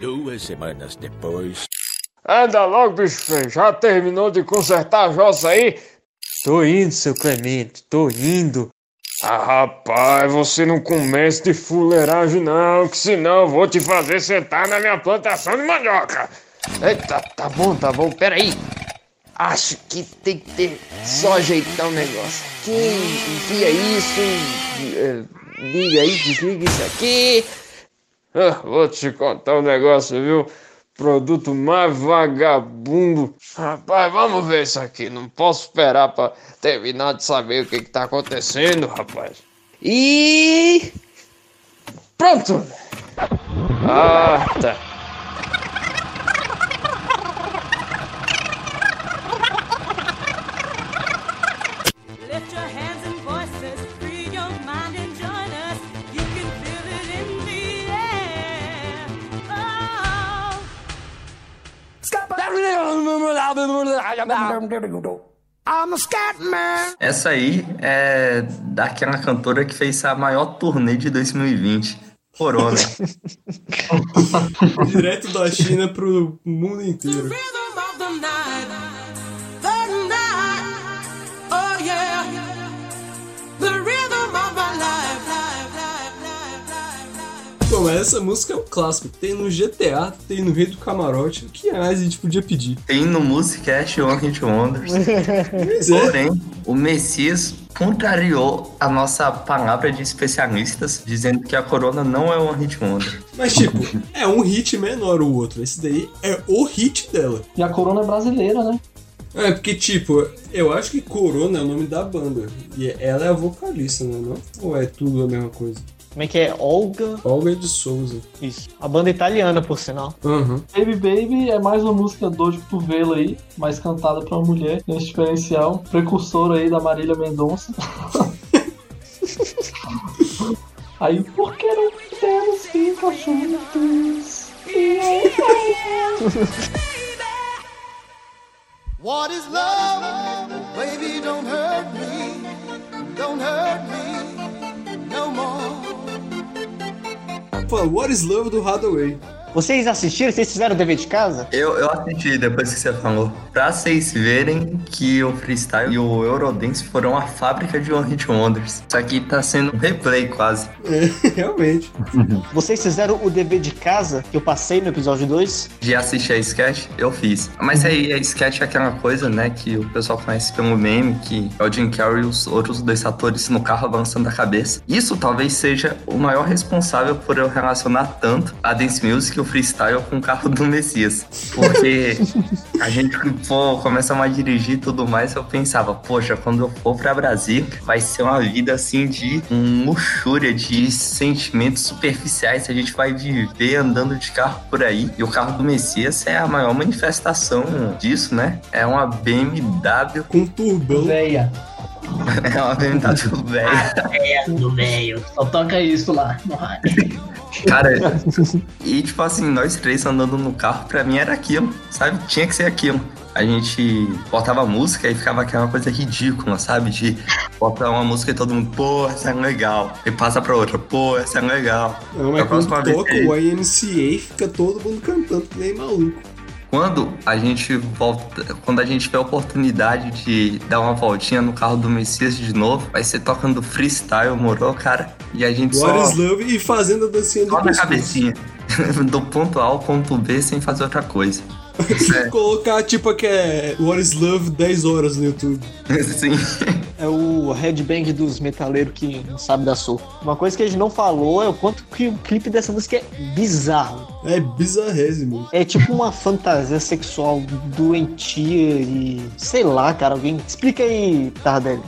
Duas semanas depois. Anda logo, bicho feio. Já terminou de consertar a jossa aí? Tô indo, seu Clemente, tô indo. Ah, rapaz, você não comece de fuleiragem não, que senão eu vou te fazer sentar na minha plantação de mandioca. Eita, tá bom, tá bom, peraí. Acho que tem que ter só ajeitar o negócio aqui, enfia isso, eh, liga aí, desliga isso aqui. Ah, vou te contar um negócio, viu? Produto mais vagabundo. Rapaz, vamos ver isso aqui. Não posso esperar pra terminar de saber o que, que tá acontecendo, rapaz. E. Pronto! Ah, tá. Essa aí é daquela cantora que fez a maior turnê de 2020. Corona. Direto da China pro mundo inteiro. Essa música é um clássico. Tem no GTA, tem no Rei do Camarote. O que mais a gente podia pedir? Tem no Musicast One Hit Wonders. É. Porém, o Messias contrariou a nossa palavra de especialistas, dizendo que a Corona não é um Hit Wonder. Mas, tipo, é um hit menor o outro. Esse daí é o hit dela. E a corona é brasileira, né? É, porque, tipo, eu acho que Corona é o nome da banda. E ela é a vocalista, né? Não? Ou é tudo a mesma coisa? Como é que é? Olga. Olga de Souza. Isso. A banda italiana, por sinal. Aham. Baby Baby é mais uma música dor de cotovelo aí, mas cantada pra uma mulher. Tem esse diferencial. Precursor aí da Marília Mendonça. aí, por que não temos ficar juntos? What is love? Baby, don't hurt me. Don't hurt me What is Love do Hathaway. Vocês assistiram? Vocês fizeram o dever de casa? Eu, eu assisti depois que você falou. Pra vocês verem que o freestyle e o Eurodance foram a fábrica de One Hit Wonders. Isso aqui tá sendo um replay quase. É, realmente. Vocês fizeram o dever de casa que eu passei no episódio 2? De assistir a sketch, eu fiz. Mas aí a sketch é aquela coisa, né, que o pessoal conhece pelo meme, que é o Jim Carrey e os outros dois atores no carro avançando a cabeça. Isso talvez seja o maior responsável por eu relacionar tanto a dance music e o freestyle com o carro do Messias. Porque a gente pô, começa a dirigir e tudo mais, eu pensava, poxa, quando eu for pra Brasília, vai ser uma vida assim de luxúria, de sentimentos superficiais. A gente vai viver andando de carro por aí. E o carro do Messias é a maior manifestação disso, né? É uma BMW Com turbão. Véia. É uma BMW velha. É, do velho. Só toca isso lá no rádio. Cara, e tipo assim, nós três andando no carro, pra mim era aquilo, sabe? Tinha que ser aquilo. A gente botava música e ficava aquela coisa ridícula, sabe? De botar uma música e todo mundo, pô, essa é legal. E passa pra outra, pô, essa é legal. Não, mas quando toca que- o YMCA, fica todo mundo cantando que nem maluco. Quando a gente volta, quando a gente tiver a oportunidade de dar uma voltinha no carro do Messias de novo, vai ser tocando freestyle, morou, cara? E a gente What só, is Love e fazendo a dancinha do só na cabecinha. Do ponto A ao ponto B sem fazer outra coisa. É, Colocar tipo que é What is Love 10 horas no YouTube. sim. É o headbang dos metaleiros que não sabe da soul. Uma coisa que a gente não falou é o quanto que o clipe dessa música é bizarro. É bizarrésimo. É tipo uma fantasia sexual doentia e. sei lá, cara. Alguém. Explica aí, Tardelli.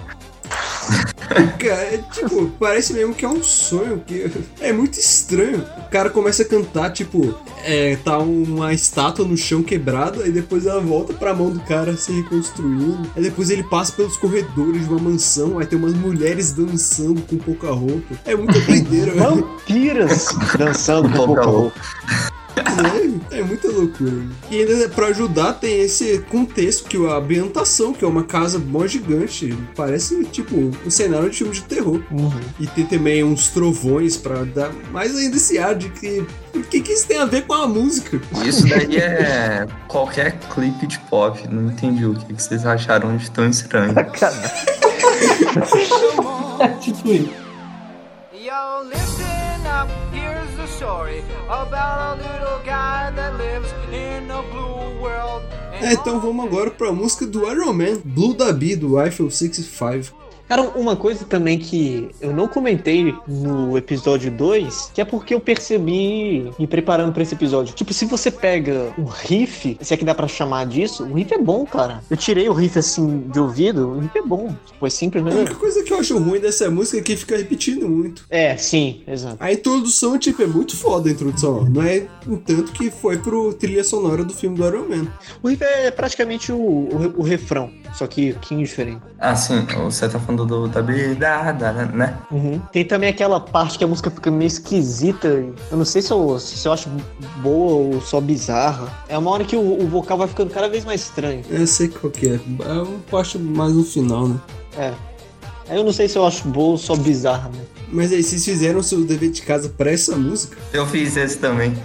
Cara, é, tipo, parece mesmo que é um sonho. Que é muito estranho. O cara começa a cantar, tipo, é, tá uma estátua no chão quebrada, e depois ela volta pra mão do cara se reconstruindo. Aí depois ele passa pelos corredores de uma mansão, aí tem umas mulheres dançando com pouca roupa. É muita doideira, velho. Vampiras dançando com Pouca roupa. É, É muita loucura. E ainda pra ajudar tem esse contexto que a ambientação, que é uma casa mó gigante, parece tipo um cenário de filme de terror. E tem também uns trovões pra dar mais ainda esse ar de que o que, que isso tem a ver com a música? Isso daí é qualquer clipe de pop. Não entendi o que que vocês acharam de tão estranho. Tipo isso. É, então vamos agora pra música do Iron Man, Blue da Bee, do Eiffel 65. Cara, uma coisa também que eu não comentei no episódio 2, que é porque eu percebi me preparando pra esse episódio. Tipo, se você pega o riff, se é que dá pra chamar disso, o riff é bom, cara. Eu tirei o riff assim de ouvido, o riff é bom. Tipo, é simples, A mas. única coisa que eu acho ruim dessa música é que fica repetindo muito. É, sim, exato. A introdução, tipo, é muito foda a introdução. Não é um tanto que foi pro trilha sonora do filme do Iron Man. O riff é praticamente o, o, o refrão, só que um pouquinho diferente. Ah, sim, você tá falando do da habilidade, né? Uhum. Tem também aquela parte que a música fica meio esquisita. Eu não sei se eu, se eu acho boa ou só bizarra. É uma hora que o, o vocal vai ficando cada vez mais estranho. Eu sei qual que é. É uma parte mais no final, né? É. Aí eu não sei se eu acho boa ou só bizarra, né? Mas aí, vocês fizeram o seu dever de casa pra essa música? Eu fiz esse também.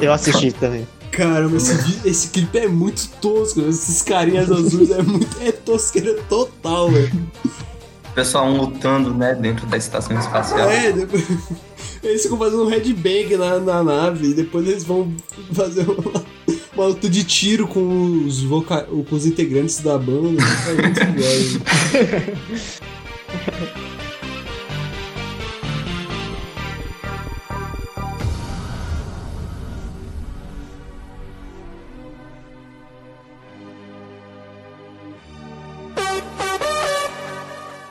Eu assisti também. Caramba, esse, esse clipe é muito tosco. Esses carinhas azuis é muito. É tosqueira total, velho. O pessoal lutando, né, dentro da estação espacial. É, depois. Eles ficam fazendo um headbang na, na nave e depois eles vão fazer uma, uma luta de tiro com os, voca... com os integrantes da banda. É muito legal.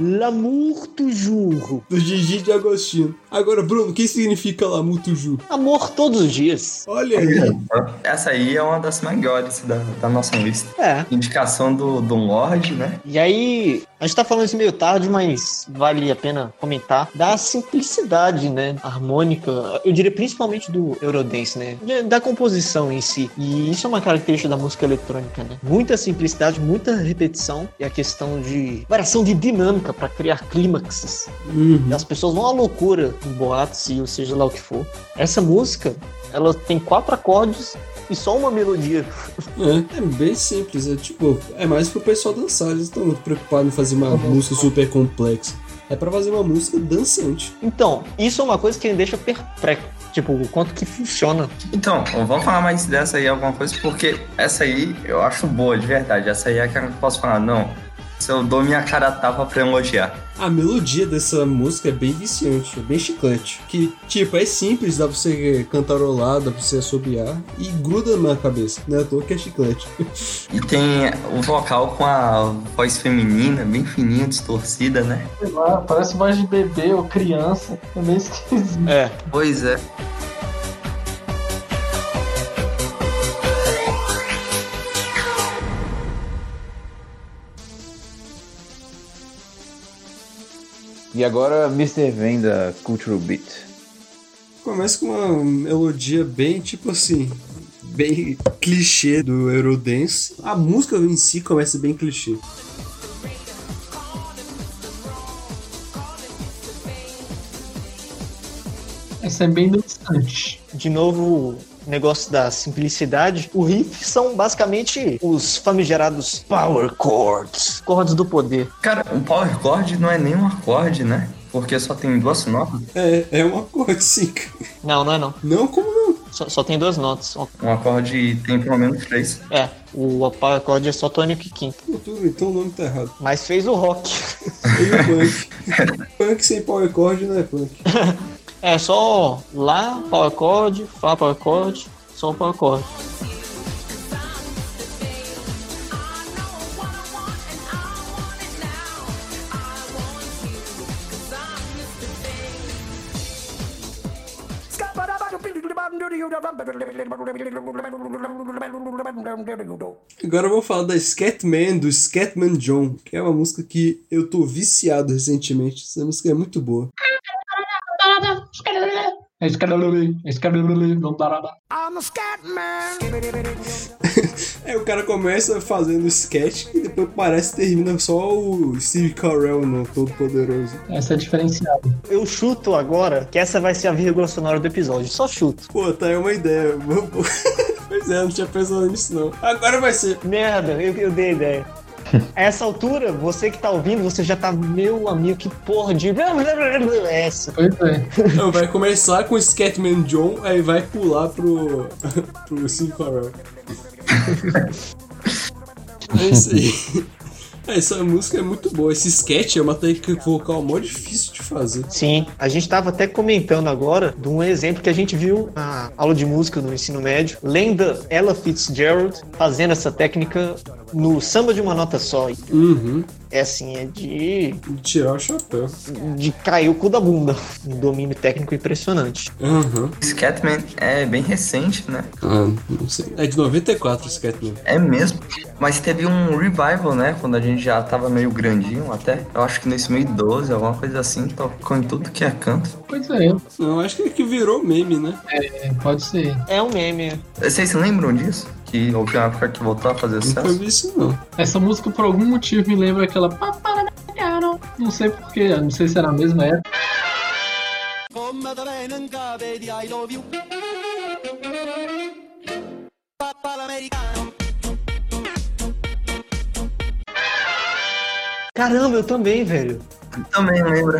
L'amour toujours. Do Gigi de Agostinho. Agora, Bruno, o que significa Lamu Tuju? Amor todos os dias. Olha aí. Essa aí é uma das maiores da, da nossa lista. É. Indicação do, do Lorde, né? E aí, a gente tá falando isso meio tarde, mas vale a pena comentar da simplicidade, né? Harmônica, eu diria principalmente do Eurodance, né? Da composição em si. E isso é uma característica da música eletrônica, né? Muita simplicidade, muita repetição e a questão de variação de dinâmica pra criar clímaxes. Uhum. E as pessoas vão à loucura boatos e ou seja lá o que for. Essa música, ela tem quatro acordes e só uma melodia. É, é bem simples. É tipo, é mais pro pessoal dançar. Eles estão muito preocupados em fazer uma música super complexa. É pra fazer uma música dançante. Então, isso é uma coisa que me deixa perplexo. Tipo, o quanto que funciona. Então, vamos falar mais dessa aí, alguma coisa, porque essa aí eu acho boa, de verdade. Essa aí é aquela que eu posso falar, não. Se eu dou minha cara a tapa pra elogiar. A melodia dessa música é bem viciante, é bem chiclete. Que, tipo, é simples, dá pra você cantarolar, dá pra você assobiar e gruda na cabeça, né? À toa que é chiclete. E tem o vocal com a voz feminina, bem fininha, distorcida, né? Sei lá, parece voz de bebê ou criança. É meio esquisito. É. Pois é. E agora Mr. Venda Cultural Beat. Começa com uma melodia bem, tipo assim, bem clichê do Eurodance. A música em si começa bem clichê. Essa é bem dançante. De novo, negócio da simplicidade. O riff são basicamente os famigerados power chords, cordas do poder. Cara, o power chord não é nem um acorde, né? Porque só tem duas notas. É, é um acorde sim. Não, não é não. Não, como não? Só, só tem duas notas. Um acorde tem pelo menos três. É, o power chord é só tônico e quinto. Pô, tudo, então o nome tá errado. Mas fez o rock. Ele é punk. punk sem power chord não é punk. É só lá, power chord, fá power chord, só power chord. Agora eu vou falar da Scatman, do Scatman John, que é uma música que eu tô viciado recentemente. Essa música é muito boa. É é o cara começa fazendo sketch e depois parece que termina só o Steve Carell no Todo Poderoso. Essa é diferenciada. Eu chuto agora que essa vai ser a vírgula sonora do episódio. Só chuto. Pô, tá aí uma ideia. pois é, não tinha pensado nisso não. Agora vai ser. Merda, eu, eu dei a ideia. A essa altura, você que tá ouvindo, você já tá, meu amigo, que porra de. é Essa. Pois é. Vai começar com o Scatman John, aí vai pular pro. pro Steve Carell. É isso aí. Essa música é muito boa. Esse sketch é uma técnica vocal mó difícil de fazer. Sim, a gente tava até comentando agora de um exemplo que a gente viu na aula de música no ensino médio. Lenda Ella Fitzgerald fazendo essa técnica no samba de uma nota só. Uhum. É assim, é de. De tirar o chapéu. de cair o cu da bunda. Um domínio técnico impressionante. Uhum. Scatman é bem recente, né? Ah, não sei. É de 94 o Scatman. É mesmo. Mas teve um revival, né? Quando a gente já tava meio grandinho até. Eu acho que nesse 2012, alguma coisa assim, tocou em tudo que é canto. Pois é, Não, acho que é que virou meme, né? é, pode ser. É um meme. Vocês se lembram disso? Que houve uma época que voltou a fazer sucesso? vi isso não. Essa música, por algum motivo, me lembra aquela. Não sei porquê, não sei se era a mesma época. Caramba, eu também, velho. Também lembro,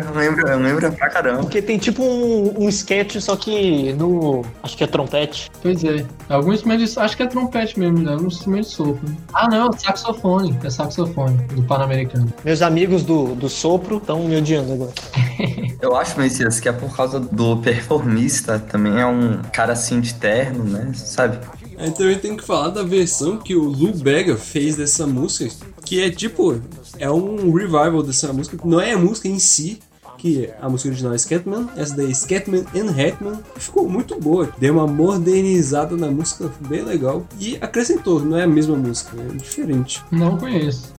eu lembro pra caramba. Porque tem tipo um, um sketch, só que no. Acho que é trompete. Pois é. Algum instrumento de, Acho que é trompete mesmo, né? Um instrumento de sopro. Ah, não, é saxofone. É saxofone, do Pan-Americano. Meus amigos do, do sopro estão me odiando agora. Eu acho, Messias, que é por causa do performista, também é um cara assim de terno, né? Sabe? Aí também tem que falar da versão que o Lou Bega fez dessa música, que é tipo, é um revival dessa música, não é a música em si, que a música original é Scatman, essa daí é Scatman and Hatman, ficou muito boa, deu uma modernizada na música bem legal, e acrescentou, não é a mesma música, é diferente. Não conheço.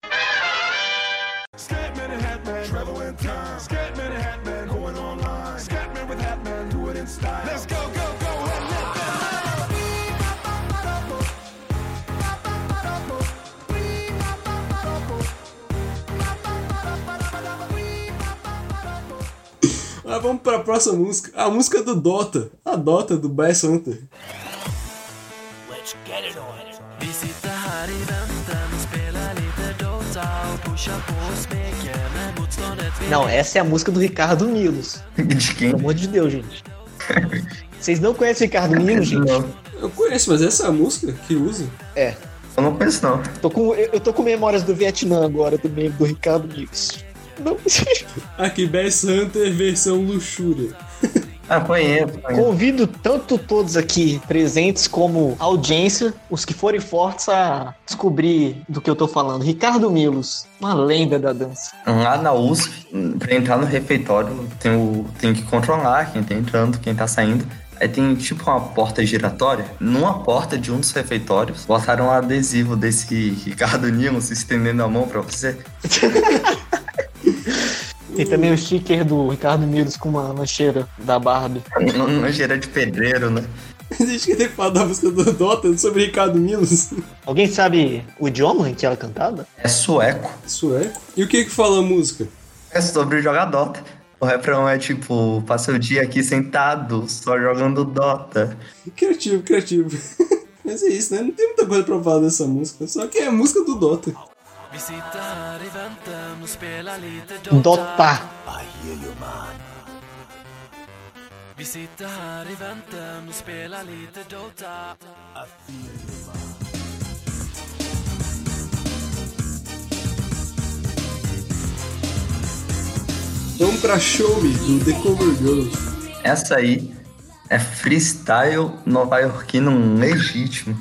Scatman and Hatman, Vamos pra próxima música, a música do Dota, a Dota do Bass Hunter. Dota motståndet Não, essa é a música do Ricardo Milos. De quem? Pelo amor de Deus, gente. Vocês não conhecem o Ricardo Milos, gente? Não, Eu conheço, mas essa é a música que usa? É. eu não conheço não. Tô com, eu eu tô com memórias do Vietnã agora também, do Ricardo Milos. Não. Aqui, Bass Hunter versão luxúria. Ah, conheço, conheço. Convido tanto todos aqui presentes como audiência, os que forem fortes, a descobrir do que eu tô falando. Ricardo Milos, uma lenda da dança. Lá na USP, pra entrar no refeitório, tem, o, tem que controlar quem tá entrando, quem tá saindo. Aí tem tipo uma porta giratória. Numa porta de um dos refeitórios, botaram um adesivo desse Ricardo Nilo se estendendo a mão pra você. Tem também o sticker do Ricardo Milos com uma lancheira da Barbie. Gira de pedreiro, né? A gente quer ter que falar da música do Dota sobre Ricardo Milos. Alguém sabe o idioma em que ela é cantada? É sueco. Sueco. E o que que fala a música? É sobre jogar Dota. O refrão é tipo, passa o dia aqui sentado, só jogando Dota. Criativo, criativo. Mas é isso, né? Não tem muita coisa pra falar dessa música. Só que é a música do Dota. Vi sitter i väntan och spelar lite Dota Dota. Vi sitter här i väntan och spelar lite Dota Vamos pra Show Me, do The Cover Girls. Essa aí é freestyle nova-iorquino legítimo.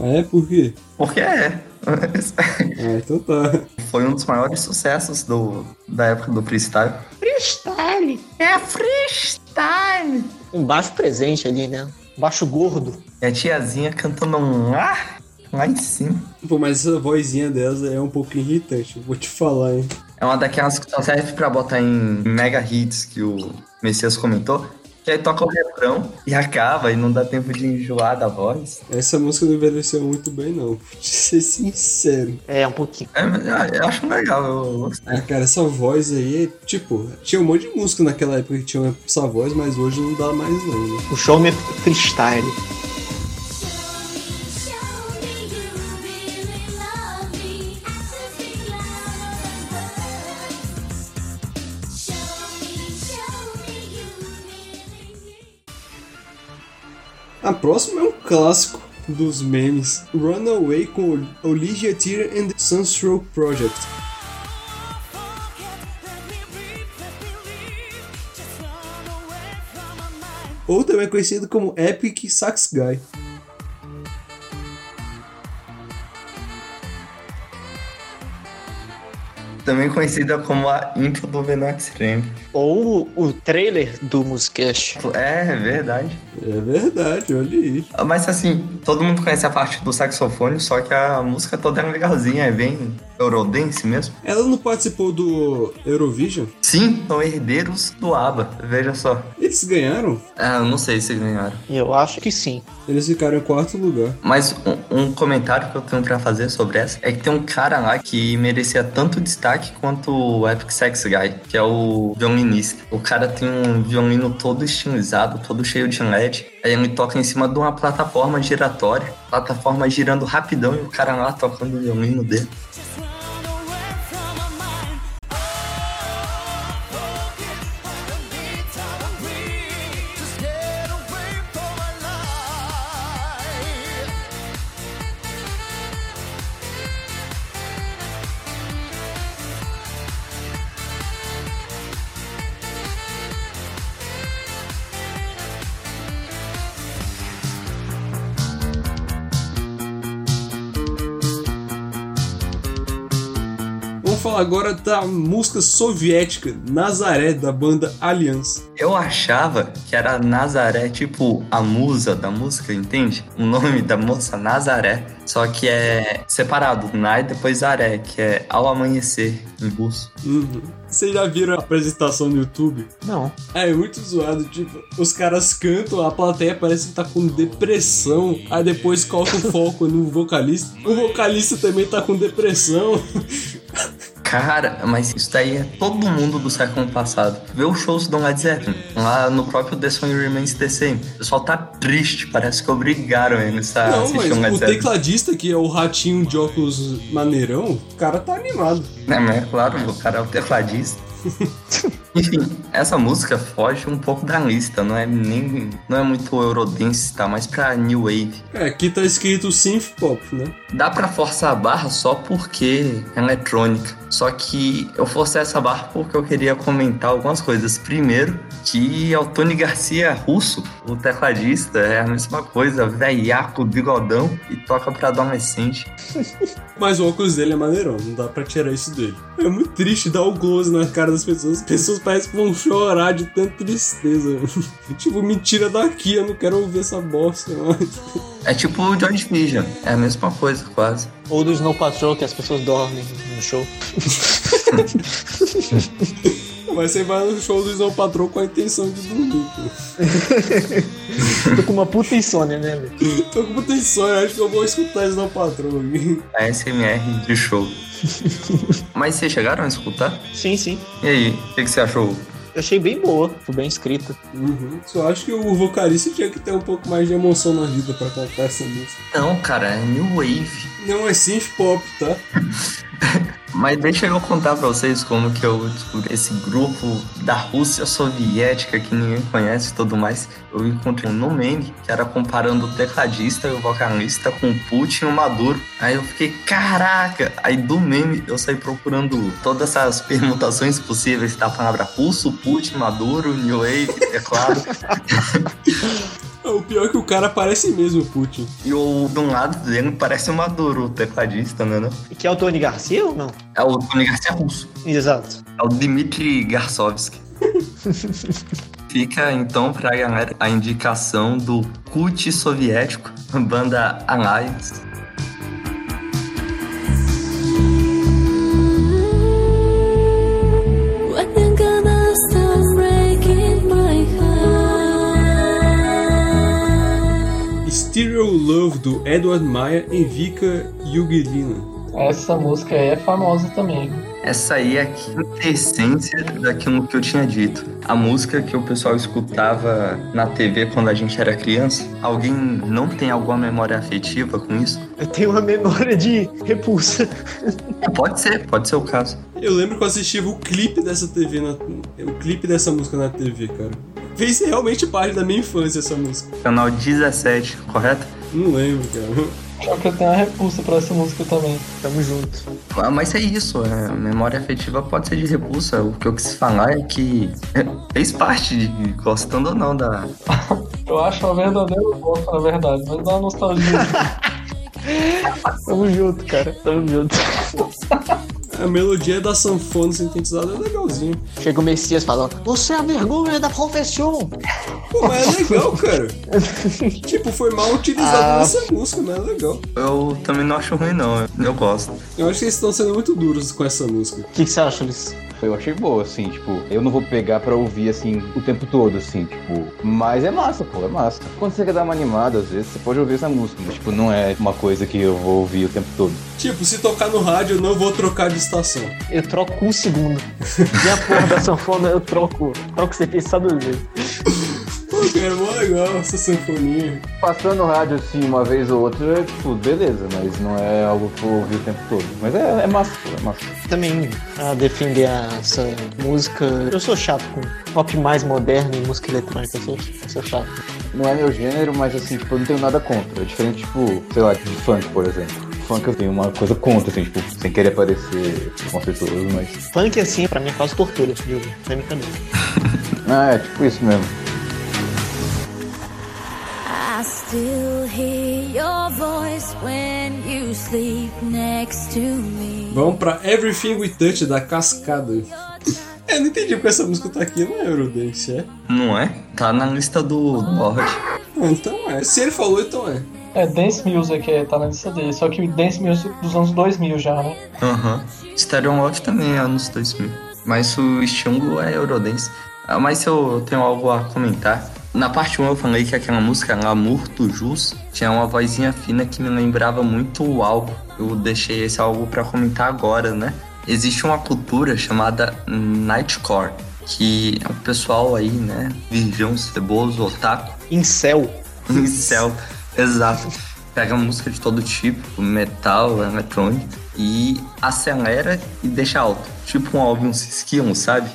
Ah, é? Por quê? Porque é. Ah, então tá. Foi um dos maiores sucessos do, da época do freestyle. Freestyle. É freestyle! Um baixo presente ali, né? Um baixo gordo. E a tiazinha cantando um ah lá em cima. Pô, mas essa vozinha delas é um pouco irritante, eu vou te falar, hein? É uma daquelas que só serve pra botar em mega hits que o Messias comentou. Que aí toca o refrão e acaba e não dá tempo de enjoar da voz. Essa música não envelheceu muito bem, não. Te ser sincero. É, um pouquinho. É, mas eu- acho legal, eu. Ah, cara, essa voz aí, tipo, tinha um monte de música naquela época que tinha essa voz, mas hoje não dá mais não, né? O show é freestyle. A próxima é um clássico dos memes. Runaway com Olivia Tyr and the Sunstroke Project. Ou também conhecido como Epic Sax Guy. Também conhecida como a intro do Venom Extreme. Ou o trailer do Musicast. É, é verdade. É verdade, olha aí. Mas assim, todo mundo conhece a parte do saxofone, só que a música toda é legalzinha, é bem Eurodance mesmo. Ela não participou do Eurovision? Sim, são herdeiros do ABBA, veja só. Eles ganharam? Ah, eu não sei se ganharam. Eu acho que sim. Eles ficaram em quarto lugar. Mas um, um comentário que eu tenho pra fazer sobre essa é que tem um cara lá que merecia tanto destaque quanto o Epic Sex Guy, que é o violinista. O cara tem um violino todo estilizado, todo cheio de LED. Aí ele toca em cima de uma plataforma giratória, plataforma girando rapidão e o cara lá tocando o violino dele. Da música soviética Nazaré da banda Allianz. Eu achava que era Nazaré, tipo a musa da música, entende? O nome da moça Nazaré, só que é separado, Na e depois Aré, que é ao amanhecer em russo. Uhum. Vocês já viram a apresentação no YouTube? Não. É, é muito zoado, tipo, os caras cantam, a plateia parece que tá com depressão, aí depois coloca o foco no vocalista. O vocalista também tá com depressão. Cara, mas isso daí é todo mundo do século passado. Vê os shows do Led Zeppelin, lá no próprio The Song Remains the Same. O pessoal tá triste, parece que obrigaram eles a Não, assistir mas o Led o Zeppelin. tecladista, que é o ratinho de óculos maneirão, o cara tá animado. É, mas é claro, o cara é o tecladista. Enfim, essa música foge um pouco da lista, não é nem. não é muito Eurodance, tá mais pra New Wave. É, aqui tá escrito synth pop, né? Dá pra forçar a barra só porque é eletrônica. Só que eu forcei essa barra porque eu queria comentar algumas coisas. Primeiro, que é o Tony Garcia russo, o tecladista, é a mesma coisa, velhaco, bigodão e toca pra adolescente. Mas o óculos dele é maneirão, não dá pra tirar isso dele. É muito triste dar o close na cara das pessoas. As pessoas parecem que vão chorar de tanta tristeza. tipo, me tira daqui, eu não quero ouvir essa bosta. É tipo o Joy Division, é a mesma coisa, quase. Ou do Snow Patrol, que as pessoas dormem no show. Mas você vai no show do Snow Patrol com a intenção de dormir, pô. Tô com uma puta insônia, né, velho? Tô com muita insônia, acho que eu vou escutar Snow Patrol aqui. A SMR de show. Mas vocês chegaram a escutar? Sim, sim. E aí, o que, que você achou? Eu achei bem boa, foi bem escrita. Uhum. Só acho que o vocalista tinha que ter um pouco mais de emoção na vida pra cantar essa música. Não, cara, é New Wave. Não é synth pop, tá? Mas deixa eu contar pra vocês como que eu descobri esse grupo da Rússia soviética que ninguém conhece e tudo mais. Eu encontrei no meme que era comparando o tecladista e o vocalista com Putin e o Maduro. Aí eu fiquei, caraca! Aí do meme eu saí procurando todas essas permutações possíveis da palavra russo, Putin, Maduro, New Wave, é claro. O pior é que o cara parece mesmo o Putin. e o de um lado dele parece o Maduro, o tecladista, né? Não? Que é o Tony Garcia ou não? É o Tony Garcia russo. Exato. É o Dmitry Garsovsky. Fica então pra galera a indicação do cult soviético, banda Alliance. Love do Edward Maia em Vika Yugilina. Essa música é famosa também. Essa aí é a quintessência daquilo que eu tinha dito. A música que o pessoal escutava na TV quando a gente era criança. Alguém não tem alguma memória afetiva com isso? Eu tenho uma memória de repulsa. Pode ser, pode ser o caso. Eu lembro que eu assistia o clipe dessa TV, na, o clipe dessa música na TV, cara. Fez realmente parte da minha infância essa música. Canal 17, correto? Não lembro, cara. Só que eu tenho uma repulsa pra essa música também. Tamo junto. Ah, Mas é isso, é, memória afetiva pode ser de repulsa. O que eu quis falar é que fez parte, de, gostando ou não, da. Eu acho uma verdadeira bosta, na verdade, mas dá uma nostalgia. Tamo junto, cara. Tamo junto. A melodia da sanfona sintetizada é legalzinho. Chega o Messias falando: Você é a vergonha da profissão. Pô, mas é legal, cara. tipo, foi mal utilizado Ah. nessa música, mas é legal. Eu também não acho ruim, não. Eu gosto. Eu acho que eles estão sendo muito duros com essa música. O que, que você acha, Liz? Eu achei boa, assim, tipo, eu não vou pegar pra ouvir, assim, o tempo todo, assim, tipo, mas é massa, pô, é massa. Quando você quer dar uma animada, às vezes, você pode ouvir essa música, mas, tipo, não é uma coisa que eu vou ouvir o tempo todo. Tipo, se tocar no rádio, eu não vou trocar de estação. Eu troco um segundo. E a porra da sanfona eu troco. Troco você pensar duas vezes. Cara, é mó legal essa sanfoninha. Passando rádio, assim, uma vez ou outra, é, tipo, beleza, mas não é algo que eu vou ouvir o tempo todo. Mas é, é massa, é massa. Também a defender essa música. Eu sou chato com pop mais moderno e música eletrônica. Eu sou, eu sou chato. Não é meu gênero, mas, assim, tipo, eu não tenho nada contra. É diferente, tipo, sei lá, de funk, por exemplo. Funk eu tenho uma coisa contra, assim, tipo, sem querer parecer conceituoso, mas... Funk, assim, pra mim é quase tortura, viu? Não é brincadeira. Ah, é tipo isso mesmo. Vamos pra Everything We Touch da Cascada. Eu não entendi porque essa música tá aqui, não é Eurodance, é? Não é? Tá na lista do Lorde. Então é. Se ele falou, então é. É Dance Music que tá na lista dele, só que Dance Music dos anos 2000 já, né? Aham. Stereo Love também é anos 2000. Mas o estilo é Eurodance. Ah, Mas eu tenho algo a comentar. Na parte 1 eu falei que aquela música L'amour Jus tinha uma vozinha fina que me lembrava muito o algo. Eu deixei esse algo pra comentar agora, né? Existe uma cultura chamada Nightcore, que é o pessoal aí, né? Virgão, ceboso, otaku. Incel. Incel, exato. Pega música de todo tipo, metal, eletrônico, e acelera e deixa alto. Tipo um álbum esquilo, sabe?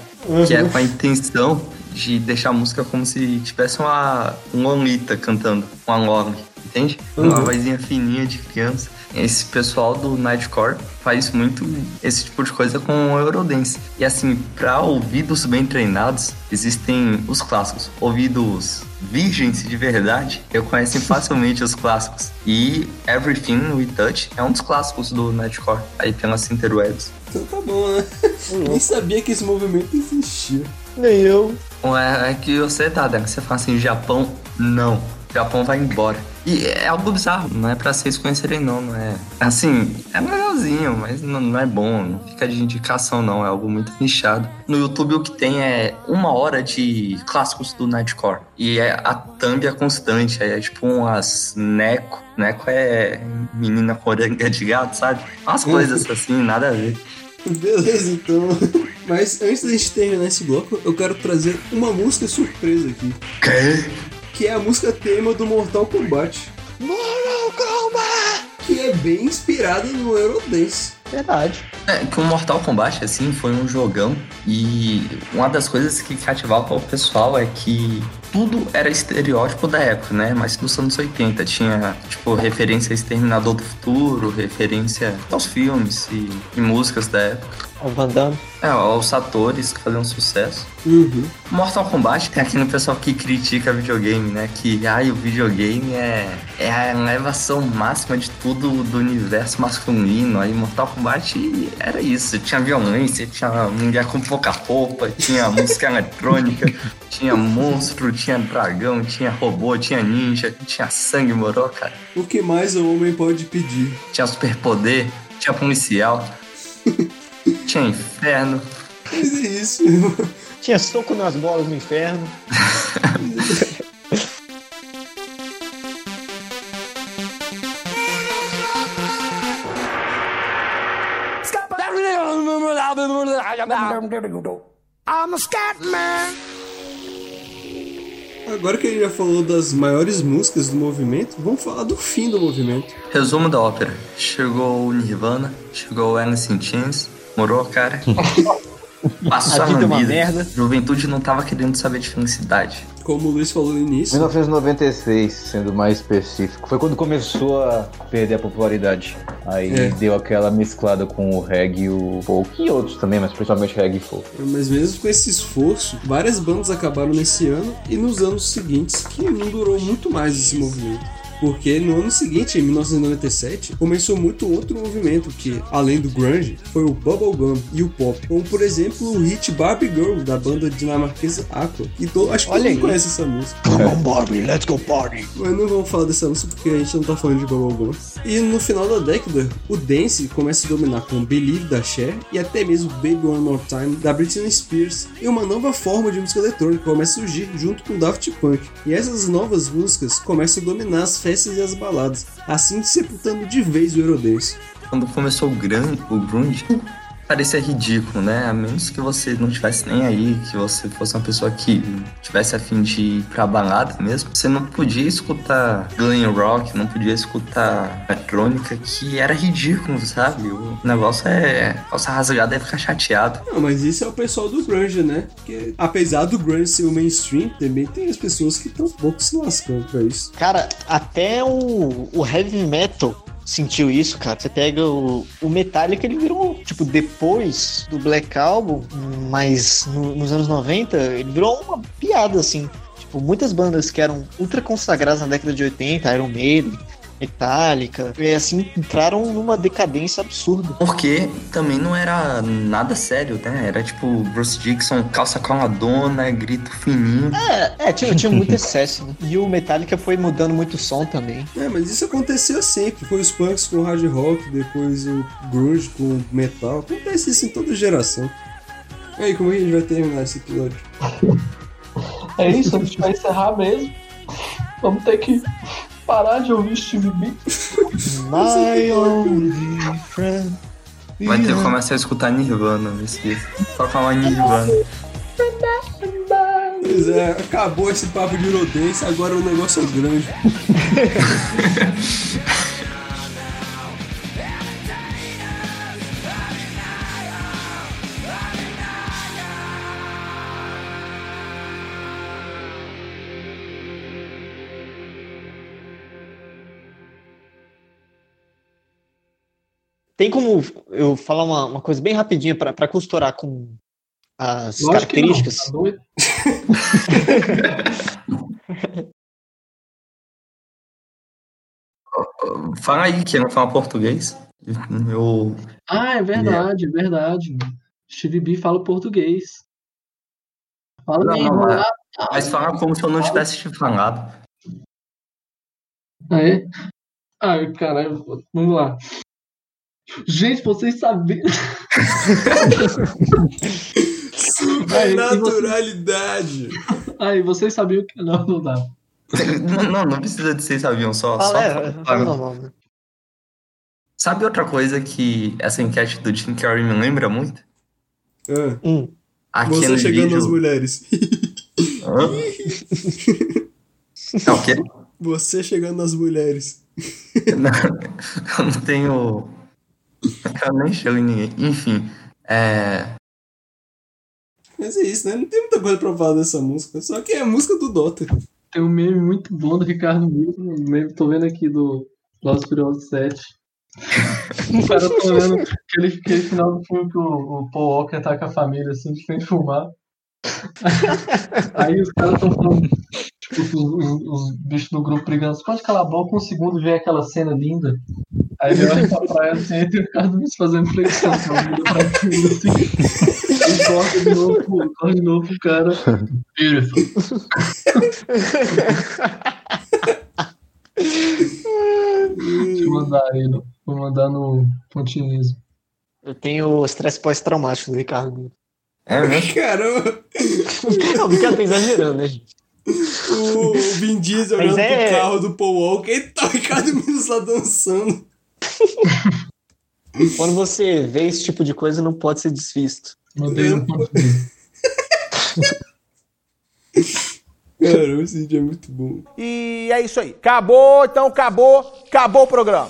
Que é com a intenção de deixar a música como se tivesse uma um Lolita cantando, uma Loli, entende? Uma Uhum. vozinha fininha de criança. Esse pessoal do Nightcore faz muito esse tipo de coisa com o Eurodance. E assim, para ouvidos bem treinados, existem os clássicos. Ouvidos virgens de verdade, reconhecem facilmente os clássicos. E Everything We Touch é um dos clássicos do Nightcore, aí pelas interwebs. Então tá bom, né? Nem sabia que esse movimento existia. Nem eu. É, é que você tá, né? Você fala assim, Japão, não. Japão vai embora. E é algo bizarro, não é pra vocês conhecerem não, não é... Assim, é legalzinho, mas não, não é bom, não fica de indicação não, é algo muito nichado. No YouTube o que tem é uma hora de clássicos do Nightcore. E é, a thumb é constante, é tipo umas Neco. Neco é menina coranga de gato, sabe? Umas coisas assim, nada a ver. Beleza, então. Mas antes da gente terminar esse bloco, eu quero trazer uma música surpresa aqui. Quê? Que é a música tema do Mortal Kombat. Mortal Kombat! Que é bem inspirada no Eurodance. Verdade. É, que o Mortal Kombat, assim, foi um jogão e uma das coisas que cativava o pessoal é que tudo era estereótipo da época, né? Mas dos anos 80 tinha, tipo, referência a Exterminador do Futuro, referência aos filmes e, e músicas da época. O Van Damme. É, aos atores que faziam sucesso. Uhum. Mortal Kombat tem aquele pessoal que critica videogame, né? Que ai, o videogame é, é a elevação máxima de tudo do universo masculino. Aí Mortal Kombat era isso. Tinha violência, tinha mulher com pouca roupa, tinha música eletrônica, tinha monstro, tinha dragão, tinha robô, tinha ninja, tinha sangue moró, cara. O que mais o homem pode pedir? Tinha superpoder, tinha policial, tinha inferno. Isso. Tinha soco nas bolas no inferno. I'm a. Agora que a gente já falou das maiores músicas do movimento, vamos falar do fim do movimento. Resumo da ópera. Chegou o Nirvana, chegou o Alice in Chains, morou, cara. Passou A a, vida é uma vida. merda. Juventude não tava querendo saber de felicidade. Como o Luiz falou no início, 1996, sendo mais específico, foi quando começou a perder a popularidade. Aí É. deu aquela mesclada com o reggae, o folk e outros também, mas principalmente reggae e folk. mas mesmo com esse esforço, várias bandas acabaram nesse ano e nos anos seguintes, que não durou muito mais esse movimento. Porque no ano seguinte, em 1997, começou muito outro movimento que, além do grunge, foi o bubblegum e o pop. Como, por exemplo, o hit Barbie Girl, da banda dinamarquesa Aqua. E acho que Olha todo mundo conhece essa música. Come on, Barbie, let's go party. Mas não vamos falar dessa música porque a gente não tá falando de bubblegum. E no final da década, o dance começa a dominar com Believe da Cher e até mesmo Baby One More Time da Britney Spears. E uma nova forma de música eletrônica começa a surgir junto com Daft Punk. E essas novas músicas começam a dominar as festas e as baladas, assim sepultando de vez o Eurodance. Quando começou o, gran, o grunge, parecia ridículo, né? A menos que você não tivesse nem aí, que você fosse uma pessoa que tivesse a fim de ir pra balada mesmo. Você não podia escutar glam rock, não podia escutar eletrônica, que era ridículo, sabe? O negócio é calça rasgada e ficar chateado. Não, mas isso é o pessoal do grunge, né? Porque apesar do grunge ser o mainstream, também tem as pessoas que estão um pouco se lascando pra isso. Cara, até o, o heavy metal sentiu isso, cara. Você pega o, o Metallica, ele virou, tipo, depois do Black Album, mas no- nos anos 90, ele virou uma piada, assim. Tipo, muitas bandas que eram ultra consagradas na década de 80, Iron Maiden, Metallica, e assim, entraram numa decadência absurda. Porque também não era nada sério, né? Era tipo Bruce Dixon, calça coladona, grito fininho. É, é tinha, tinha muito excesso, né? E o Metallica foi mudando muito o som também. É, mas isso acontecia sempre. Foi os punks com hard rock, depois o grunge com metal. Acontece isso em toda geração. E aí, como é que a gente vai terminar esse episódio? É isso, a gente vai encerrar mesmo. Vamos ter que parar de ouvir Steve B. My only friend. Vai ter que começar a escutar Nirvana, não esqueça. Só falar Nirvana. Pois é, acabou esse papo de Eurodance, agora o negócio é grande. Tem como eu falar uma, uma coisa bem rapidinha pra pra costurar com as Lógico não, características? tá? Fala aí que não fala português. Eu. Ah, é verdade, é verdade. Steve B fala português. Fala Não, bem não, enrolado. Mas fala como se eu não tivesse te falado. Ah, é? Ai, caralho, vamos lá. Gente, vocês sabiam. Supernaturalidade. Aí, vocês sabiam que. Não, não dá. Não, não, precisa de vocês sabiam só. só Fala, é, fala. normal, né? Sabe outra coisa que essa enquete do Jim Carrey me lembra muito? Ah, Hum. Aquele você chegando vídeo... nas mulheres. Hã? É o quê? Você chegando nas mulheres. Não, eu não tenho. Eu nem chego em ninguém. Enfim, é. Mas é isso, né? Não tem muita coisa pra falar dessa música. Só que é a música do Dota. Tem um meme muito bom do Ricardo Milton. Um meme, tô vendo aqui do Los Furiosos 7. O cara tá olhando aquele, aquele final do filme que o, o Paul Walker tá com a família, assim, de frente fumar. Aí os caras estão falando, tipo, os, os- os bichos do grupo brigando. Você pode calar a boca um segundo e ver aquela cena linda? Aí ele olha pra praia assim, o Ricardo Milton fazendo flexão, com a vida pra cima, assim. E corta de novo, corta de novo pro cara. Beautiful. Deixa eu mandar aí, vou mandar no pontinismo. Eu tenho estresse pós-traumático do Ricardo. É mesmo? Caramba! Não, o Ricardo tá exagerando, né, gente? O Vin Diesel olhando é- pro carro do Paul Walker e tá o Ricardo Minos lá dançando. Quando você vê esse tipo de coisa, não pode ser desvisto. Odeio Cara, o Cid é muito bom. E é isso aí. Acabou, então acabou, acabou o programa.